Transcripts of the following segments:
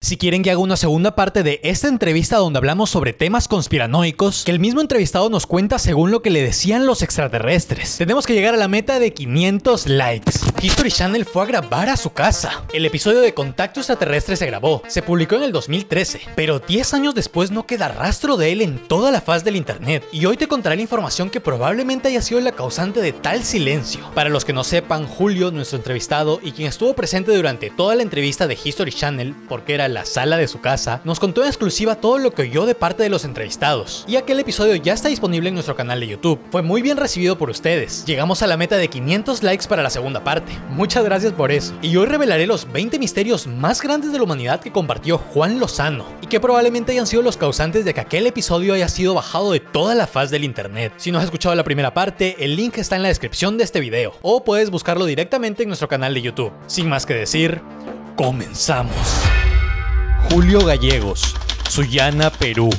Si quieren que haga una segunda parte de esta entrevista donde hablamos sobre temas conspiranoicos, que el mismo entrevistado nos cuenta según lo que le decían los extraterrestres, tenemos que llegar a la meta de 500 likes. History Channel fue a grabar a su casa. El episodio de Contacto Extraterrestre se grabó, se publicó en el 2013, pero 10 años después no queda rastro de él en toda la faz del internet. Y hoy te contaré la información que probablemente haya sido la causante de tal silencio. Para los que no sepan, Julio, nuestro entrevistado y quien estuvo presente durante toda la entrevista de History Channel, porque era la sala de su casa, nos contó en exclusiva todo lo que oyó de parte de los entrevistados. Y aquel episodio ya está disponible en nuestro canal de YouTube. Fue muy bien recibido por ustedes. Llegamos a la meta de 500 likes para la segunda parte. Muchas gracias por eso. Y hoy revelaré los 20 misterios más grandes de la humanidad que compartió Juan Lozano y que probablemente hayan sido los causantes de que aquel episodio haya sido bajado de toda la faz del internet. Si no has escuchado la primera parte, el link está en la descripción de este video o puedes buscarlo directamente en nuestro canal de YouTube. Sin más que decir, comenzamos. Julio Gallegos, Sullana, Perú.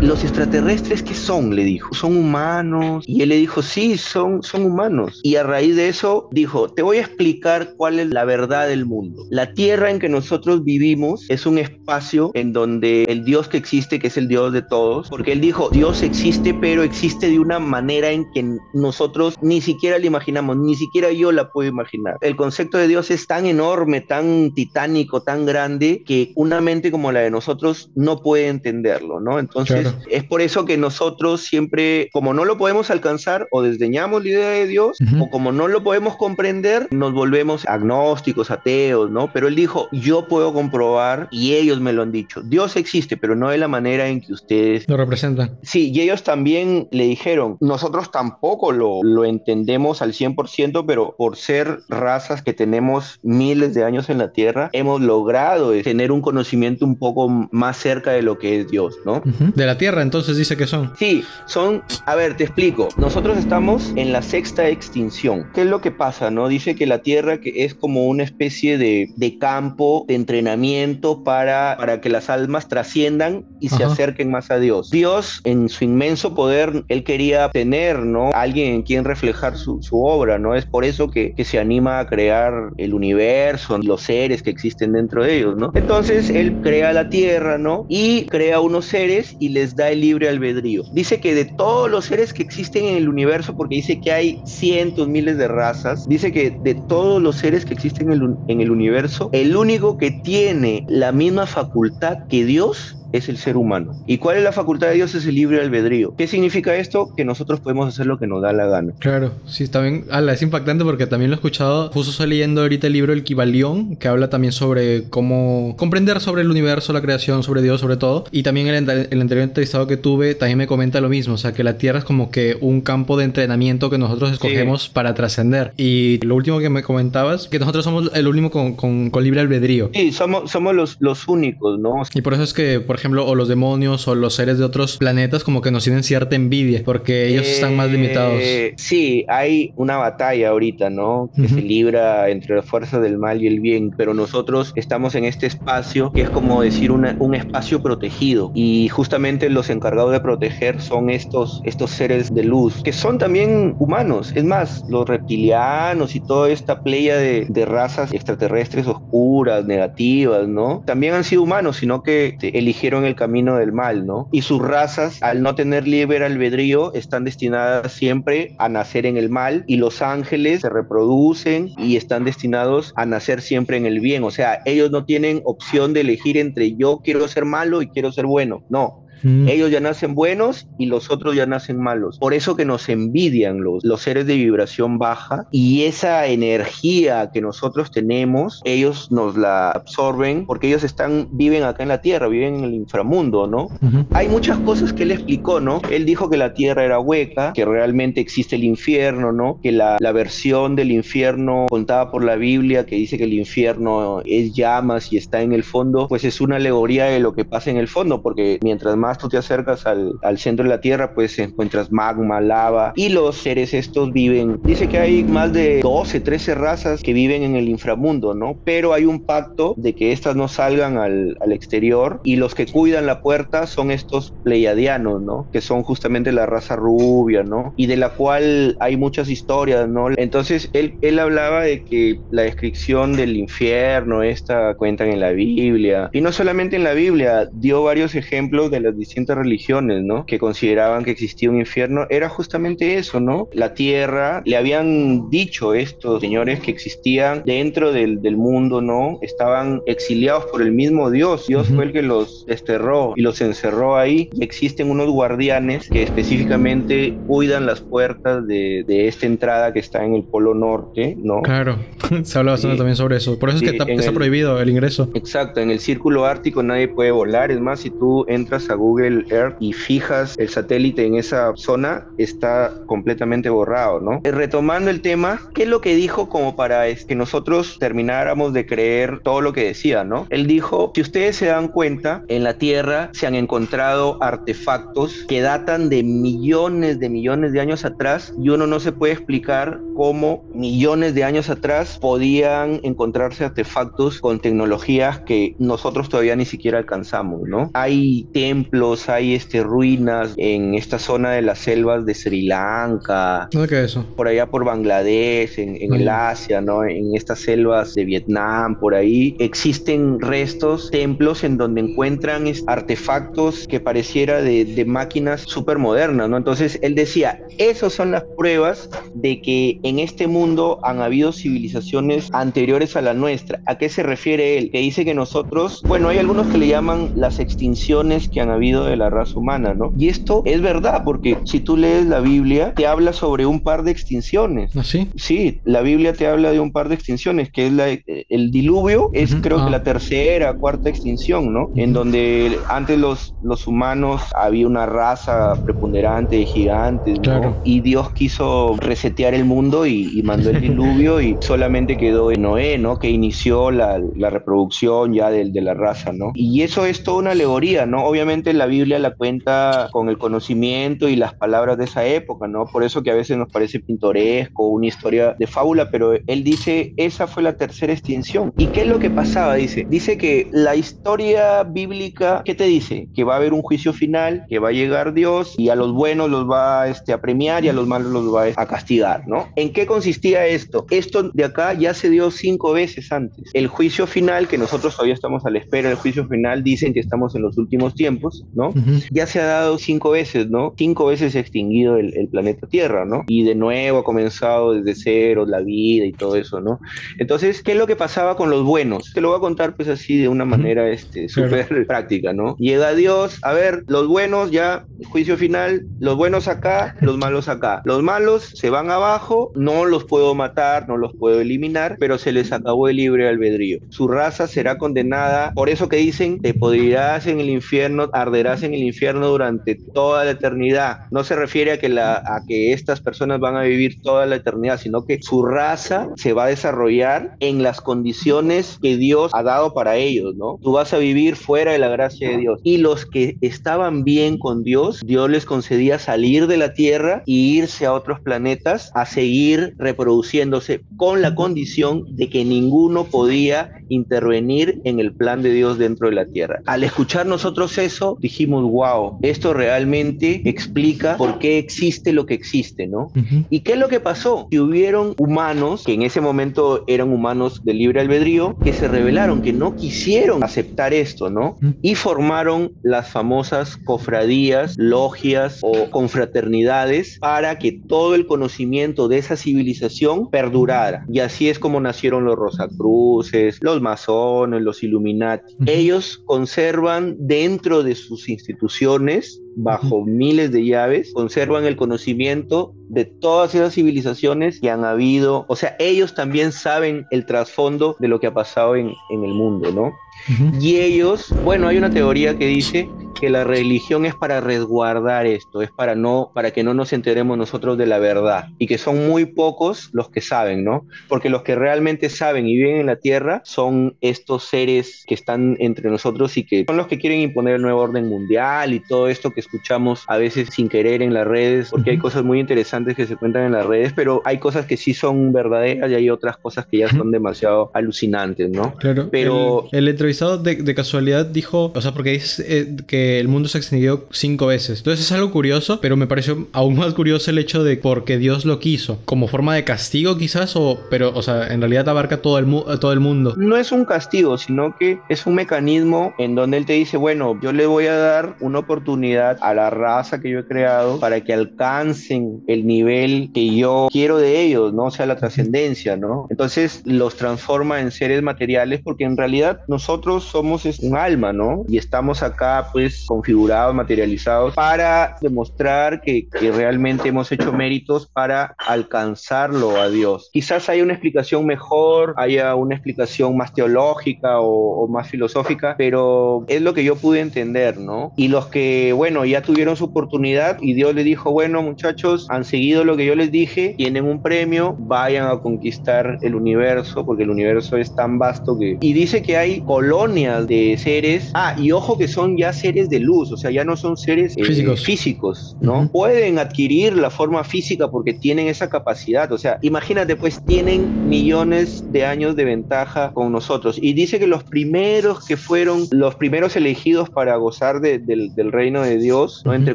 Los extraterrestres, ¿qué son? Le dijo. ¿Son humanos? Y él le dijo, sí, son, son humanos. Y a raíz de eso dijo, te voy a explicar cuál es la verdad del mundo. La tierra en que nosotros vivimos es un espacio en donde el Dios que existe, que es el Dios de todos, porque él dijo, Dios existe, pero existe de una manera en que nosotros ni siquiera la imaginamos, ni siquiera yo la puedo imaginar. El concepto de Dios es tan enorme, tan titánico, tan grande, que una mente como la de nosotros no puede entenderlo, ¿no? Entonces, es por eso que nosotros siempre, como no lo podemos alcanzar, o desdeñamos la idea de Dios, o como no lo podemos comprender, nos volvemos agnósticos, ateos, ¿no? Pero él dijo, yo puedo comprobar, y ellos me lo han dicho, Dios existe, pero no de la manera en que ustedes lo representan. Sí, y ellos también le dijeron, nosotros tampoco lo, lo entendemos al 100%, pero por ser razas que tenemos miles de años en la Tierra, hemos logrado tener un conocimiento un poco más cerca de lo que es Dios, ¿no? De la Tierra, entonces dice que son. Sí, son, a ver, te explico. Nosotros estamos en la sexta extinción. ¿Qué es lo que pasa? No dice que la Tierra que es como una especie de, de campo de entrenamiento para, para que las almas trasciendan y se acerquen más a Dios. Dios, en su inmenso poder, él quería tener, ¿no? Alguien en quien reflejar su, su obra, ¿no? Es por eso que, que, se anima a crear el universo, los seres que existen dentro de ellos, ¿no? Entonces, él crea la Tierra, ¿no? Y crea unos seres y les da el libre albedrío. Dice que de todos los seres que existen en el universo, porque dice que hay cientos, miles de razas, dice que de todos los seres que existen en el, en el universo, el único que tiene la misma facultad que Dios es el ser humano. ¿Y cuál es la facultad de Dios? Es el libre albedrío. ¿Qué significa esto? Que nosotros podemos hacer lo que nos da la gana. Claro, sí, también, ala, es impactante porque también lo he escuchado, justo estoy leyendo ahorita el libro El Kibalión, que habla también sobre cómo comprender sobre el universo, la creación, sobre Dios, sobre todo. Y también el, el anterior entrevistado que tuve también me comenta lo mismo, o sea, que la Tierra es como que un campo de entrenamiento que nosotros escogemos sí. para trascender. Y lo último que me comentabas, que nosotros somos el último con, con, con libre albedrío. Sí, somos, somos los, los únicos, ¿no? Y por eso es que, por ejemplo, o los demonios o los seres de otros planetas como que nos tienen cierta envidia porque ellos eh, están más limitados. Sí, hay una batalla ahorita, ¿no? Que uh -huh. se libra entre las fuerzas del mal y el bien, pero nosotros estamos en este espacio que es como decir una, un espacio protegido y justamente los encargados de proteger son estos, estos seres de luz que son también humanos. Es más, los reptilianos y toda esta playa de, de razas extraterrestres oscuras, negativas, ¿no? También han sido humanos, sino que eligieron el camino del mal, ¿no? Y sus razas, al no tener libre albedrío, están destinadas siempre a nacer en el mal y los ángeles se reproducen y están destinados a nacer siempre en el bien. O sea, ellos no tienen opción de elegir entre yo quiero ser malo y quiero ser bueno. No, Mm. Ellos ya nacen buenos y los otros ya nacen malos. Por eso que nos envidian los, los seres de vibración baja y esa energía que nosotros tenemos, ellos nos la absorben porque ellos están, viven acá en la Tierra, viven en el inframundo, ¿no? Uh -huh. Hay muchas cosas que él explicó, ¿no? Él dijo que la Tierra era hueca, que realmente existe el infierno, ¿no? Que la, la versión del infierno contada por la Biblia, que dice que el infierno es llamas y está en el fondo, pues es una alegoría de lo que pasa en el fondo, porque mientras más más tú te acercas al, al centro de la Tierra, pues encuentras magma, lava y los seres estos viven. Dice que hay más de 12, 13 razas que viven en el inframundo, ¿no? Pero hay un pacto de que estas no salgan al, al exterior y los que cuidan la puerta son estos pleiadianos, ¿no? Que son justamente la raza rubia, ¿no? Y de la cual hay muchas historias, ¿no? Entonces él, él hablaba de que la descripción del infierno, esta cuentan en la Biblia, y no solamente en la Biblia, dio varios ejemplos de las distintas religiones, ¿no? Que consideraban que existía un infierno, era justamente eso, ¿no? La tierra, le habían dicho estos señores que existían dentro del, del mundo, ¿no? Estaban exiliados por el mismo Dios, Dios fue el que los desterró y los encerró ahí, y existen unos guardianes que específicamente cuidan las puertas de, de esta entrada que está en el Polo Norte, ¿no? Claro, se habla bastante también sobre eso, por eso es que está, está prohibido el ingreso. Exacto, en el círculo ártico nadie puede volar, es más, si tú entras a Google Earth y fijas el satélite en esa zona, está completamente borrado, ¿no? Eh, retomando el tema, ¿qué es lo que dijo como para que nosotros termináramos de creer todo lo que decía, ¿no? Él dijo, si ustedes se dan cuenta, en la Tierra se han encontrado artefactos que datan de millones de millones de años atrás y uno no se puede explicar cómo millones de años atrás podían encontrarse artefactos con tecnologías que nosotros todavía ni siquiera alcanzamos, ¿no? Hay templos, hay este, ruinas en esta zona de las selvas de Sri Lanka. ¿Dónde queda eso? Por allá por Bangladesh, en, en el Asia, ¿no? En estas selvas de Vietnam, por ahí. Existen restos, templos en donde encuentran artefactos que pareciera de, de máquinas súper modernas, ¿no? Entonces él decía, esas son las pruebas de que en este mundo han habido civilizaciones anteriores a la nuestra. ¿A qué se refiere él? Que dice que nosotros, bueno, hay algunos que le llaman las extinciones que han habido de la raza humana, ¿no? Y esto es verdad, porque si tú lees la Biblia, te habla sobre un par de extinciones. ¿Ah, sí? La Biblia te habla de un par de extinciones, que es la, el diluvio, es creo ah. que la tercera, cuarta extinción, ¿no? En donde antes los, los humanos había una raza preponderante de gigantes, ¿no? Claro. Y Dios quiso resetear el mundo y, y mandó el diluvio y solamente quedó en Noé, ¿no? Que inició la, la reproducción ya del- de, la raza, ¿no? Y eso es toda una alegoría, ¿no? Obviamente la Biblia la cuenta con el conocimiento y las palabras de esa época, ¿no? Por eso que a veces nos parece pintoresco, una historia de fábula, pero él dice, esa fue la tercera extinción. ¿Y qué es lo que pasaba? Dice, dice que la historia bíblica, ¿qué te dice? Que va a haber un juicio final, que va a llegar Dios y a los buenos los va este, a premiar y a los malos los va a castigar, ¿no? ¿En qué consistía esto? Esto de acá ya se dio cinco veces antes. El juicio final, que nosotros todavía estamos a la espera del juicio final, dicen que estamos en los últimos tiempos, ¿no? Ya se ha dado cinco veces, ¿no? Cinco veces se ha extinguido el, el planeta Tierra, ¿no? Y de nuevo ha comenzado desde cero la vida y todo eso, ¿no? Entonces, ¿qué es lo que pasaba con los buenos? Te lo voy a contar pues así de una manera este, Claro. súper práctica, ¿no? Llega Dios, a ver, los buenos ya, juicio final, los buenos acá, los malos acá. Los malos se van abajo, no los puedo matar, no los puedo eliminar, pero se les acabó el libre albedrío. Su raza será condenada, por eso que dicen, te podrirás en el infierno, arderás en el infierno durante toda la eternidad. No se refiere a que, a que estas personas van a vivir toda la eternidad, sino que su raza se va a desarrollar en las condiciones que Dios ha dado para ellos, ¿no? Tú vas a vivir fuera de la gracia de Dios. Y los que estaban bien con Dios, Dios les concedía salir de la tierra y irse a otros planetas a seguir reproduciéndose con la condición de que ninguno podía intervenir en el plan de Dios dentro de la tierra. Al escuchar nosotros eso, dijimos, wow, esto realmente explica por qué existe lo que existe, ¿no? Ujú. ¿Y qué es lo que pasó? Que hubieron humanos, que en ese momento eran humanos de libre albedrío, que se rebelaron, que no quisieron aceptar esto, ¿no? Mm. Y formaron las famosas cofradías, logias o confraternidades para que todo el conocimiento de esa civilización perdurara. Y así es como nacieron los Rosacruces, los masones, los Illuminati. Ujú. Ellos conservan dentro de sus instituciones bajo miles de llaves, conservan el conocimiento de todas esas civilizaciones que han habido. O sea, ellos también saben el trasfondo de lo que ha pasado en, en el mundo, ¿no? Ujú. Y ellos, bueno, hay una teoría que dice que la religión es para resguardar esto, es para no, para que no nos enteremos nosotros de la verdad y que son muy pocos los que saben, ¿no? Porque los que realmente saben y viven en la tierra son estos seres que están entre nosotros y que son los que quieren imponer el nuevo orden mundial y todo esto que escuchamos a veces sin querer en las redes, porque hay cosas muy interesantes que se cuentan en las redes, pero hay cosas que sí son verdaderas y hay otras cosas que ya son demasiado alucinantes, ¿no? Claro. Pero el, entrevistado de, casualidad dijo, o sea, porque dice eh, que el mundo se extinguió cinco veces. Entonces es algo curioso, pero me pareció aún más curioso el hecho de porque Dios lo quiso, como forma de castigo quizás, o, pero, o sea, en realidad abarca todo el, todo el mundo. No es un castigo, sino que es un mecanismo en donde él te dice, bueno, yo le voy a dar una oportunidad a la raza que yo he creado para que alcancen el nivel que yo quiero de ellos, ¿no? O sea, la trascendencia, ¿no? Entonces los transforma en seres materiales porque en realidad nosotros somos un alma, ¿no? Y estamos acá pues configurados, materializados para demostrar que, que realmente hemos hecho méritos para alcanzarlo a Dios. Quizás haya una explicación mejor, haya una explicación más teológica o, o más filosófica, pero es lo que yo pude entender, ¿no? Y los que, bueno, ya tuvieron su oportunidad y Dios le dijo, bueno, muchachos, han seguido lo que yo les dije, tienen un premio, vayan a conquistar el universo, porque el universo es tan vasto que... Y dice que hay colonias de seres, ah, y ojo que son ya seres de luz, o sea, ya no son seres eh, físicos. físicos, ¿no? Pueden adquirir la forma física porque tienen esa capacidad, o sea, imagínate, pues tienen millones de años de ventaja con nosotros. Y dice que los primeros que fueron los primeros elegidos para gozar del, del, reino de Dios, ¿no? Entre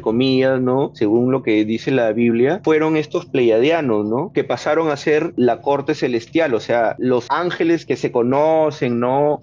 comillas, ¿no? Según lo que dice la Biblia, fueron estos pleiadianos, ¿no? Que pasaron a ser la corte celestial, o sea, los ángeles que se conocen, ¿no?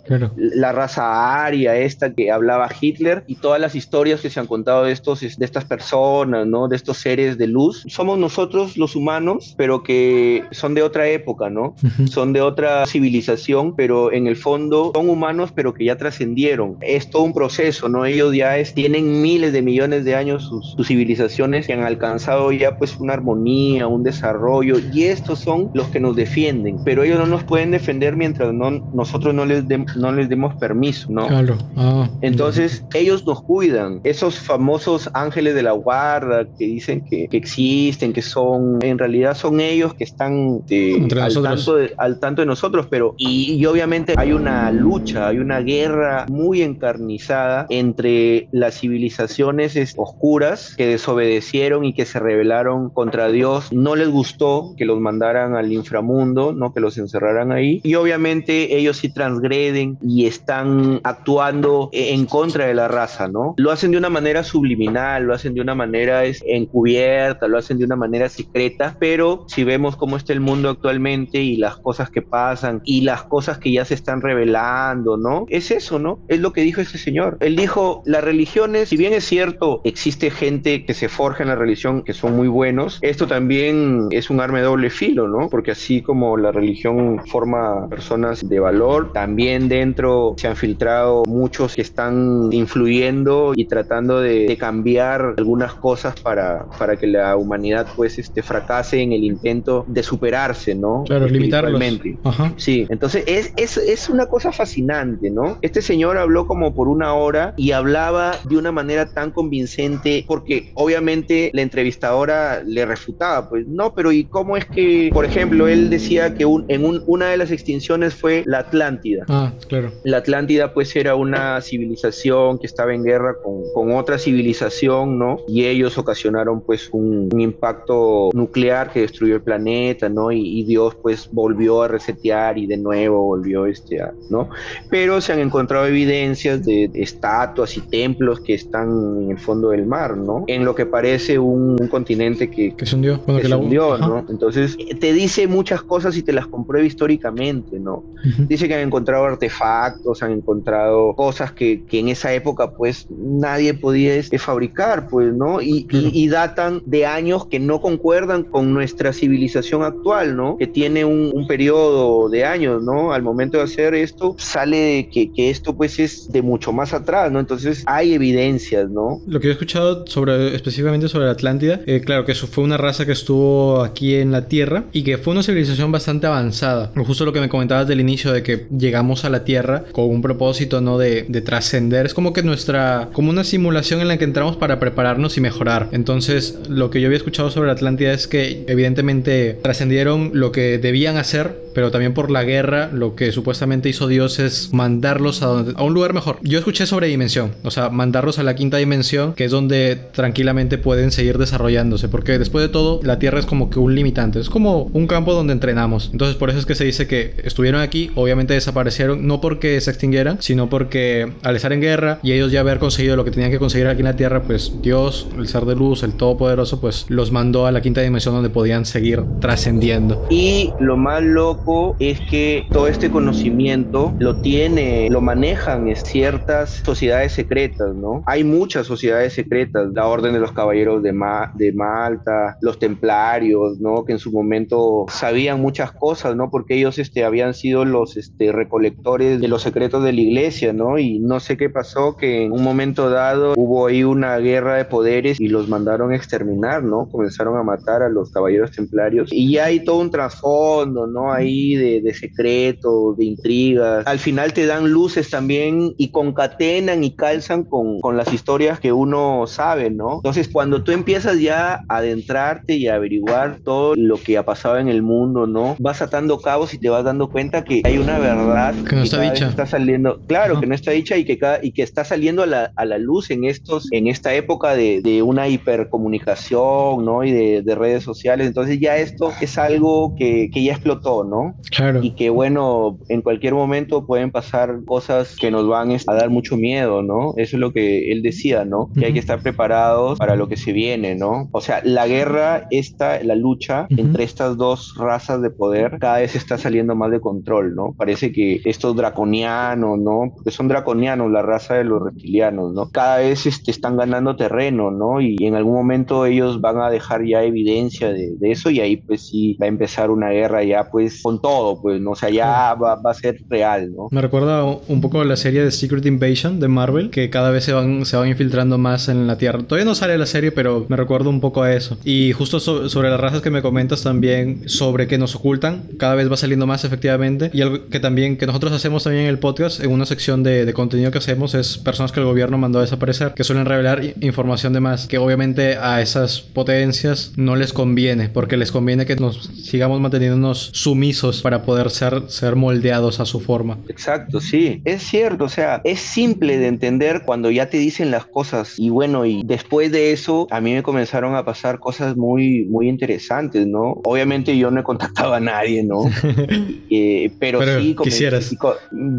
La raza aria esta que hablaba Hitler y todas las historias que se han contado de estos, de estas personas, ¿no? De estos seres de luz. Somos nosotros los humanos, pero que son de otra época, ¿no? Son de otra civilización, pero en el fondo son humanos, pero que ya trascendieron. Es todo un proceso, ¿no? Ellos ya es, tienen miles de millones de años sus, civilizaciones que han alcanzado ya pues una armonía, un desarrollo, y estos son los que nos defienden, pero ellos no nos pueden defender mientras no, nosotros no les, no les demos permiso, ¿no? Claro. Ah, Entonces, ellos nos cuidan. Esos famosos ángeles de la guarda que dicen que, que existen, que son, en realidad son ellos que están eh, al, tanto de, al, tanto de, nosotros, pero y, y, obviamente hay una lucha, hay una guerra muy encarnizada entre las civilizaciones oscuras que desobedecieron y que se rebelaron contra Dios. No les gustó que los mandaran al inframundo, no que los encerraran ahí. Y obviamente ellos sí transgreden y están actuando en contra de la raza, ¿no? Lo hacen de una manera subliminal, lo hacen de una manera encubierta, lo hacen de una manera secreta, pero si vemos cómo está el mundo actualmente y las cosas que pasan y las cosas que ya se están revelando, ¿no? Es eso, ¿no? Es lo que dijo este señor. Él dijo, las religiones, si bien es cierto, existe gente que se forja en la religión que son muy buenos, esto también es un arma de doble filo, ¿no? Porque así como la religión forma personas de valor, también dentro se han filtrado muchos que están influyendo y tratando de, cambiar algunas cosas para, para que la humanidad pues este, fracase en el intento de superarse, ¿no? Claro, limitarlos. Ajá. Sí, entonces es, es, es una cosa fascinante, ¿no? Este señor habló como por una hora y hablaba de una manera tan convincente porque obviamente la entrevistadora le refutaba, pues no, pero ¿y cómo es que, por ejemplo, él decía que un, en un, una de las extinciones fue la Atlántida? Ah, claro. La Atlántida pues era una civilización que estaba en guerra con, con otra civilización, ¿no? Y ellos ocasionaron pues un, un impacto nuclear que destruyó el planeta, ¿no? Y, y, Dios pues volvió a resetear y de nuevo volvió este, a, ¿no? Pero se han encontrado evidencias de estatuas y templos que están en el fondo del mar, ¿no? En lo que parece un, un continente que, que se hundió, que se hundió ¿no? Entonces te dice muchas cosas y te las comprueba históricamente, ¿no? Uh -huh. Dice que han encontrado artefactos, han encontrado cosas que, que en esa época pues nadie podía este, fabricar, pues, ¿no? Y, y, y datan de años que no concuerdan con nuestra civilización actual, ¿no? Que tiene un, un periodo de años, ¿no? Al momento de hacer esto, sale de que, que, esto pues es de mucho más atrás, ¿no? Entonces hay evidencias, ¿no? Lo que yo he escuchado sobre, específicamente sobre la Atlántida, eh, claro que eso fue una raza que estuvo aquí en la Tierra y que fue una civilización bastante avanzada. Justo lo que me comentabas del inicio de que llegamos a la Tierra con un propósito, ¿no? De, de trascender. Es como que nuestra como una simulación en la que entramos para prepararnos y mejorar. Entonces, lo que yo había escuchado sobre Atlántida es que evidentemente trascendieron lo que debían hacer, pero también por la guerra, lo que supuestamente hizo Dios es mandarlos a, a un lugar mejor. Yo escuché sobre dimensión, o sea, mandarlos a la quinta dimensión, que es donde tranquilamente pueden seguir desarrollándose, porque después de todo, la Tierra es como que un limitante, es como un campo donde entrenamos. Entonces, por eso es que se dice que estuvieron aquí, obviamente desaparecieron, no porque se extinguieran, sino porque al estar en guerra y ellos ya haber conseguido lo que tenían que conseguir aquí en la Tierra, pues Dios, el ser de luz, el Todopoderoso, pues los mandó a la quinta dimensión donde podían seguir trascendiendo. Y lo más loco es que todo este conocimiento lo tiene, lo manejan ciertas sociedades secretas, ¿no? Hay muchas sociedades secretas, la Orden de los Caballeros de, de Malta, los Templarios, ¿no? Que en su momento sabían muchas cosas, ¿no? Porque ellos este, habían sido los este, recolectores de los secretos de la iglesia, ¿no? Y no sé qué pasó, que en un momento dado hubo ahí una guerra de poderes y los mandaron a exterminar, ¿no? Comenzaron a matar a los caballeros templarios. Y ya hay todo un trasfondo, ¿no? Ahí de, de secretos, de intrigas. Al final te dan luces también y concatenan y calzan con, con las historias que uno sabe, ¿no? Entonces, cuando tú empiezas ya a adentrarte y a averiguar todo lo que ha pasado en el mundo, ¿no? Vas atando cabos y te vas dando cuenta que hay una verdad que no está dicha. Está saliendo, claro, que no está dicha y que, cada, y que está saliendo a la, a la luz en, estos, en esta época de, de una hipercomunicación, ¿no? Y de, de, redes sociales. Entonces, ya esto es algo que, que ya explotó, ¿no? Claro. Y que, bueno, en cualquier momento pueden pasar cosas que nos van a dar mucho miedo, ¿no? Eso es lo que él decía, ¿no? Que hay que estar preparados para lo que se viene, ¿no? O sea, la guerra, esta, la lucha entre estas dos razas de poder, cada vez está saliendo más de control, ¿no? Parece que estos draconianos, ¿no? Porque son draconianos, la raza de los reptilianos, ¿no? Cada vez este, están ganando terreno, ¿no? Y en algún momento ellos van a dejar ya evidencia de, de eso y ahí pues sí va a empezar una guerra ya pues con todo, pues, ¿no? O sea, ya va, va a ser real, ¿no? Me recuerda un poco la serie de Secret Invasion de Marvel, que cada vez se van, se van infiltrando más en la Tierra. Todavía no sale la serie, pero me recuerdo un poco a eso. Y justo so sobre las razas que me comentas también, sobre que nos ocultan, cada vez va saliendo más efectivamente. Y algo que también, que nosotros hacemos también en el podcast, en una sección de, de contenido que hacemos, es personas que el gobierno mandó a desaparecer, que suelen revelar información de más, que obviamente a esas potencias no les conviene, porque les conviene que nos sigamos manteniéndonos sumisos para poder ser, ser moldeados a su forma. Exacto, sí, es cierto, o sea, es simple de entender cuando ya te dicen las cosas y bueno, y después de eso a mí me comenzaron a pasar cosas muy, muy interesantes, ¿no? Obviamente yo no he contactado a nadie, ¿no? eh, pero, pero, sí, quisieras.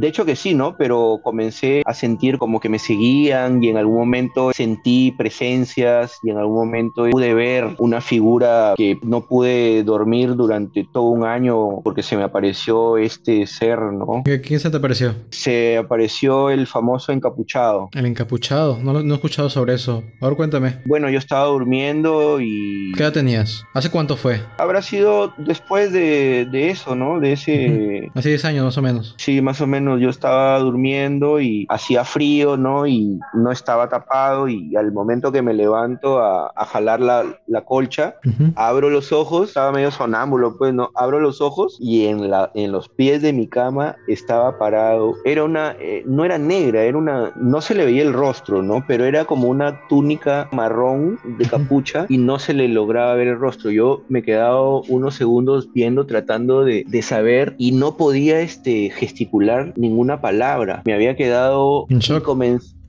De hecho que sí, ¿no? Pero comencé a sentir como que me seguían y en algún momento sentí presencias y en algún momento pude ver una figura que no pude dormir durante todo un año porque se me apareció este ser, ¿no? ¿Quién se te apareció? Se apareció el famoso encapuchado. El encapuchado, no, no he escuchado sobre eso. Ahora cuéntame. Bueno, yo estaba durmiendo y... ¿Qué edad tenías? ¿Hace cuánto fue? Habrá sido después de, de eso, ¿no? De ese... Hace 10 años más o menos. Sí, más o menos. Yo estaba durmiendo y hacía frío, ¿no? Y no estaba tapado y al momento que me levanto a, a jalar la, la colcha, uh -huh. abro los ojos, estaba medio sonámbulo, pues, ¿no? Abro los ojos y en, la, en los pies de mi cama estaba parado. Era una... Eh, no era negra, era una... No se le veía el rostro, ¿no? Pero era como una túnica marrón de capucha y no se le lograba ver el rostro. Yo me he quedado unos segundos viendo, tratando de, de saber y no podía este, gesticular ninguna palabra. Me había quedado... En shock.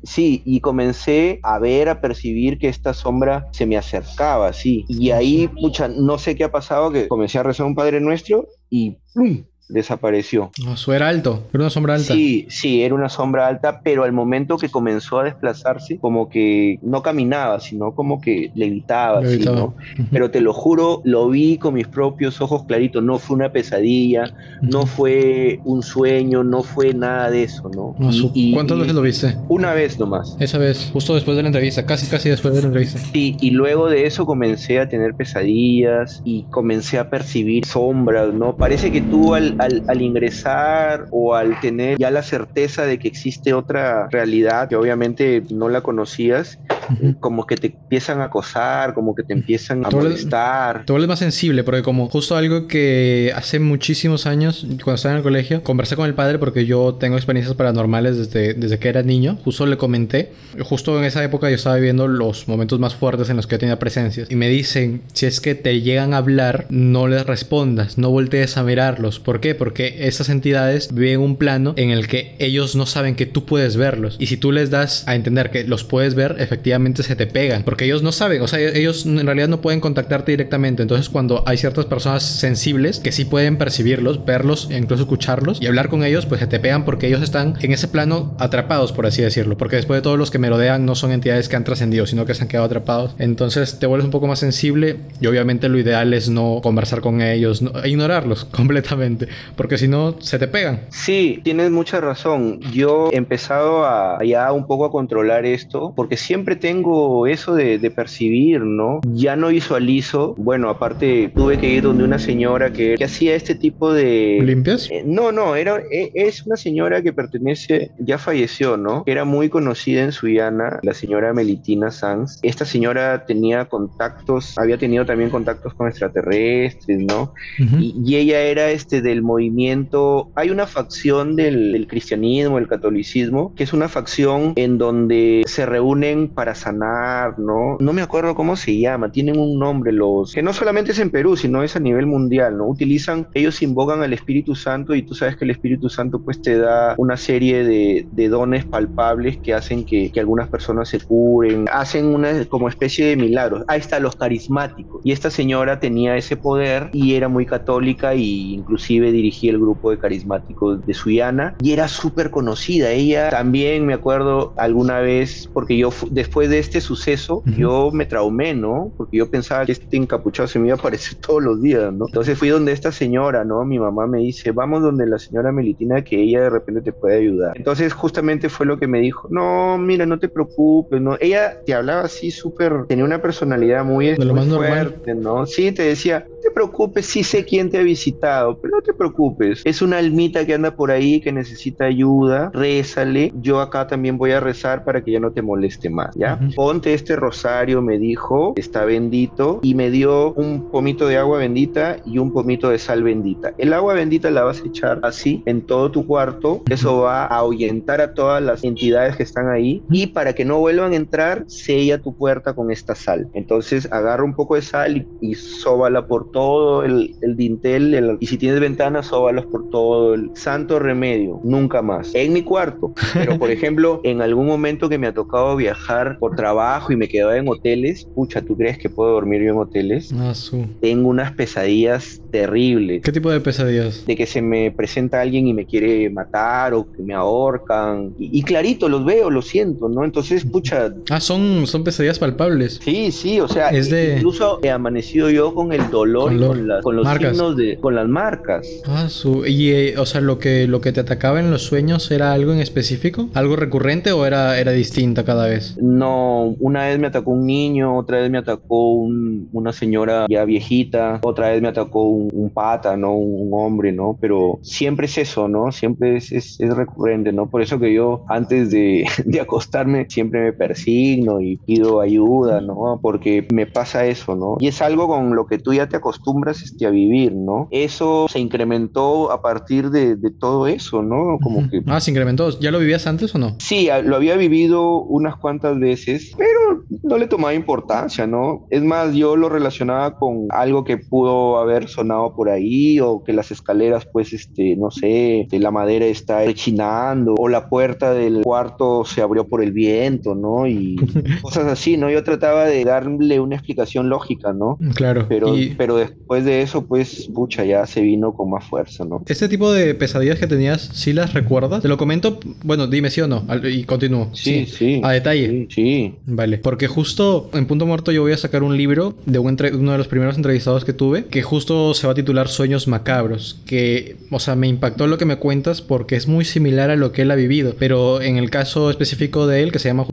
Sí, y comencé a ver, a percibir que esta sombra se me acercaba, sí. Y ahí, pucha, no sé qué ha pasado, que comencé a rezar un Padre Nuestro y ¡plum! Desapareció. Eso era alto, era una sombra alta. Sí, sí, era una sombra alta, pero al momento que comenzó a desplazarse, como que no caminaba, sino como que levitaba, levitaba. ¿sí, ¿no? Pero te lo juro, lo vi con mis propios ojos claritos, no fue una pesadilla, uh -huh. no fue un sueño, no fue nada de eso, ¿no? no y, ¿Cuántas y, veces lo viste? Una vez nomás. Esa vez, justo después de la entrevista, casi casi después de la entrevista. Sí, y luego de eso comencé a tener pesadillas y comencé a percibir sombras, ¿no? Parece que tú al, al, al, ingresar o al tener ya la certeza de que existe otra realidad que obviamente no la conocías, como que te empiezan a acosar, como que te empiezan a molestar. Te vuelves más sensible, porque como justo algo que hace muchísimos años, cuando estaba en el colegio, conversé con el padre porque yo tengo experiencias paranormales desde, desde que era niño. Justo le comenté, justo en esa época yo estaba viviendo los momentos más fuertes en los que yo tenía presencias. Y me dicen, si es que te llegan a hablar, no les respondas, no voltees a mirarlos. ¿Por qué? Porque esas entidades viven un plano en el que ellos no saben que tú puedes verlos. Y si tú les das a entender que los puedes ver, efectivamente se te pegan. Porque ellos no saben, o sea, ellos en realidad no pueden contactarte directamente. Entonces cuando hay ciertas personas sensibles que sí pueden percibirlos, verlos e incluso escucharlos y hablar con ellos, pues se te pegan porque ellos están en ese plano atrapados, por así decirlo. Porque después de todos los que me rodean no son entidades que han trascendido, sino que se han quedado atrapados. Entonces te vuelves un poco más sensible y obviamente lo ideal es no conversar con ellos, no, ignorarlos completamente, porque si no se te pegan. Sí, tienes mucha razón. Yo he empezado a ya un poco a controlar esto, porque siempre tengo eso de, de percibir, ¿no? Ya no visualizo, bueno, aparte tuve que ir donde una señora que, que hacía este tipo de... ¿Limpias? Eh, no, no, era, e, es una señora que pertenece, ya falleció, ¿no? Era muy conocida en Suyana, la señora Melitina Sanz. Esta señora tenía contactos, había tenido también contactos con extraterrestres, ¿no? y, y, ella era este del movimiento, hay una facción del, del cristianismo, el catolicismo, que es una facción en donde se reúnen para sanar, ¿no? No me acuerdo cómo se llama, tienen un nombre los, que no solamente es en Perú, sino es a nivel mundial, ¿no? Utilizan, ellos invocan al Espíritu Santo y tú sabes que el Espíritu Santo pues te da una serie de, de dones palpables que hacen que, que, algunas personas se curen, hacen una como especie de milagros. Ahí está los carismáticos. Y esta señora tenía ese poder y era muy católica y inclusive dirigía el grupo de carismáticos de Suyana y era súper conocida. Ella también me acuerdo alguna vez, porque yo después de este suceso, uh -huh. yo me traumé, ¿no? Porque yo pensaba que este encapuchado se me iba a aparecer todos los días, ¿no? Entonces fui donde esta señora, ¿no? Mi mamá me dice, vamos donde la señora Melitina que ella de repente te puede ayudar. Entonces justamente fue lo que me dijo, no, mira, no te preocupes, ¿no? Ella te hablaba así súper, tenía una personalidad muy, de lo muy más fuerte, normal. ¿no? Sí, te decía, no te preocupes, sí sé quién te ha visitado, pero no te preocupes. Es una almita que anda por ahí que necesita ayuda, rézale. Yo acá también voy a rezar para que ya no te moleste más, ¿ya? Uh -huh. Ponte este rosario, me dijo, está bendito, y me dio un pomito de agua bendita y un pomito de sal bendita. El agua bendita la vas a echar así en todo tu cuarto, eso va a ahuyentar a todas las entidades que están ahí, y para que no vuelvan a entrar, sella tu puerta con esta sal. Entonces agarra un poco de sal y, y sóbala por todo el, el dintel, el, y si tienes ventanas, sóbalos por todo el santo remedio, nunca más. En mi cuarto, pero por ejemplo, en algún momento que me ha tocado viajar por trabajo y me quedaba en hoteles, pucha, ¿tú crees que puedo dormir yo en hoteles? Ah, su. Tengo unas pesadillas terribles. ¿Qué tipo de pesadillas? De que se me presenta alguien y me quiere matar o que me ahorcan. Y, y clarito, los veo, lo siento, ¿no? Entonces, pucha. Ah, son, son pesadillas palpables. Sí, sí, o sea, es de... incluso he amanecido yo con el dolor con, y con, la, con los marcas. signos de, con las marcas. Ah, su. Y, eh, o sea, lo que, lo que te atacaba en los sueños era algo en específico? ¿Algo recurrente o era, era distinta cada vez? No, una vez me atacó un niño, otra vez me atacó un, una señora ya viejita, otra vez me atacó un, un pata, ¿no? Un, un, hombre, ¿no? Pero siempre es eso, ¿no? Siempre es, es, es recurrente, ¿no? Por eso que yo antes de, de, acostarme siempre me persigno y pido ayuda, ¿no? Porque me pasa eso, ¿no? Y es algo con lo que tú ya te acostumbras este, a vivir, ¿no? Eso se incrementó a partir de, de todo eso, ¿no? Como que... Ah, se incrementó. ¿Ya lo vivías antes o no? Sí, lo había vivido unas cuantas veces, pero no le tomaba importancia, ¿no? Es más, yo lo relacionaba con algo que pudo haber sonado por ahí o que las escaleras, pues, este, no sé, la madera está rechinando o la puerta del cuarto se abrió por el viento, ¿no? Y cosas así, ¿no? Yo trataba de darle una explicación lógica, ¿no? Claro. Pero, y... pero después de eso, pues, pucha, ya se vino con más fuerza, ¿no? Este tipo de pesadillas que tenías, ¿sí las recuerdas? Te lo comento, bueno, dime sí o no, y continúo. Sí, sí. sí a detalle. Sí, sí, Vale, porque justo en Punto Muerto yo voy a sacar un libro de uno de los primeros entrevistados que tuve, que justo se va a titular Sueños Macabros, que, o sea, me impactó lo que me cuentas porque es muy similar a lo que él ha vivido, pero en el caso específico de él, que se llama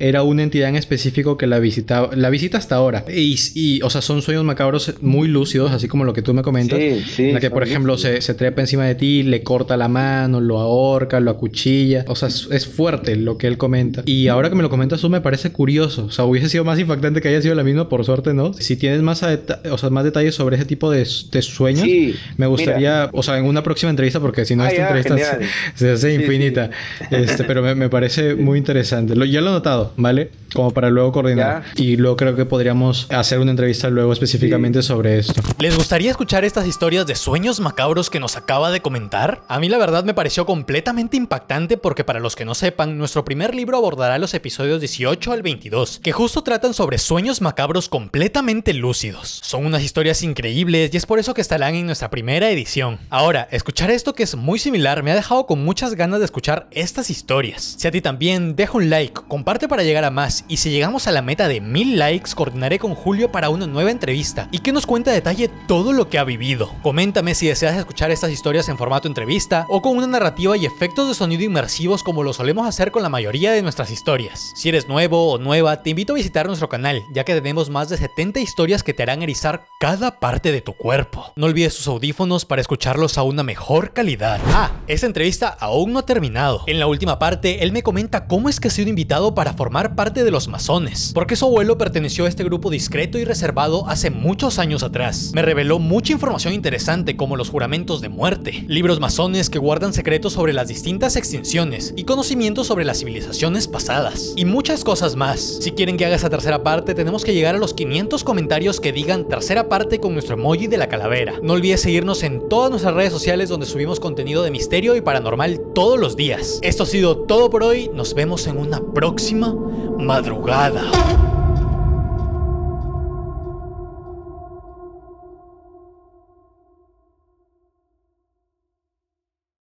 era una entidad en específico que la visitaba, la visita hasta ahora. Y, o sea, son sueños macabros muy lúcidos, así como lo que tú me comentas. Sí, sí, en la que, por ejemplo, se, se, trepa encima de ti, le corta la mano, lo ahorca, lo acuchilla. O sea, es, fuerte lo que él comenta. Y ahora que me lo comentas tú, me parece curioso. O sea, hubiese sido más impactante que haya sido la misma, por suerte, ¿no? Si tienes más, o sea, más detalles sobre ese tipo de, sueños, me gustaría, o sea, en una próxima entrevista, porque si no, esta ah, entrevista se, hace infinita. Este, pero me, me, parece muy interesante. Lo, ya lo he notado, ¿vale? Como para luego coordinar. Y luego creo que podríamos hacer una entrevista luego específicamente sobre esto. ¿Les gustaría escuchar estas historias de sueños macabros que nos acaba de comentar? A mí la verdad me pareció completamente impactante porque para los que no sepan, nuestro primer libro abordará los episodios 18 al 22, que justo tratan sobre sueños macabros completamente lúcidos. Son unas historias increíbles y es por eso que estarán en nuestra primera edición. Ahora, escuchar esto que es muy similar me ha dejado con muchas ganas de escuchar estas historias. Si a ti también, deja un like, comparte para llegar a más y si llegamos a la meta de mil likes, coordinaré con Julio para una nueva entrevista y que nos cuente a detalle todo lo que ha vivido. Coméntame si deseas escuchar estas historias en formato entrevista o con una narrativa y efectos de sonido inmersivos como lo solemos hacer con la mayoría de nuestras historias. Si eres nuevo o nueva, te invito a visitar nuestro canal, ya que tenemos más de 70 historias que te harán erizar cada parte de tu cuerpo. No olvides tus audífonos para escucharlos a una mejor calidad. Ah, esta entrevista aún no ha terminado. En la última parte, él me comenta cómo es que ha sido invitado para formar parte los masones, porque su abuelo perteneció a este grupo discreto y reservado hace muchos años atrás. Me reveló mucha información interesante como los juramentos de muerte, libros masones que guardan secretos sobre las distintas extinciones y conocimientos sobre las civilizaciones pasadas, y muchas cosas más. Si quieren que haga esa tercera parte, tenemos que llegar a los 500 comentarios que digan tercera parte con nuestro emoji de la calavera. No olvides seguirnos en todas nuestras redes sociales donde subimos contenido de misterio y paranormal todos los días. Esto ha sido todo por hoy, nos vemos en una próxima madrugada.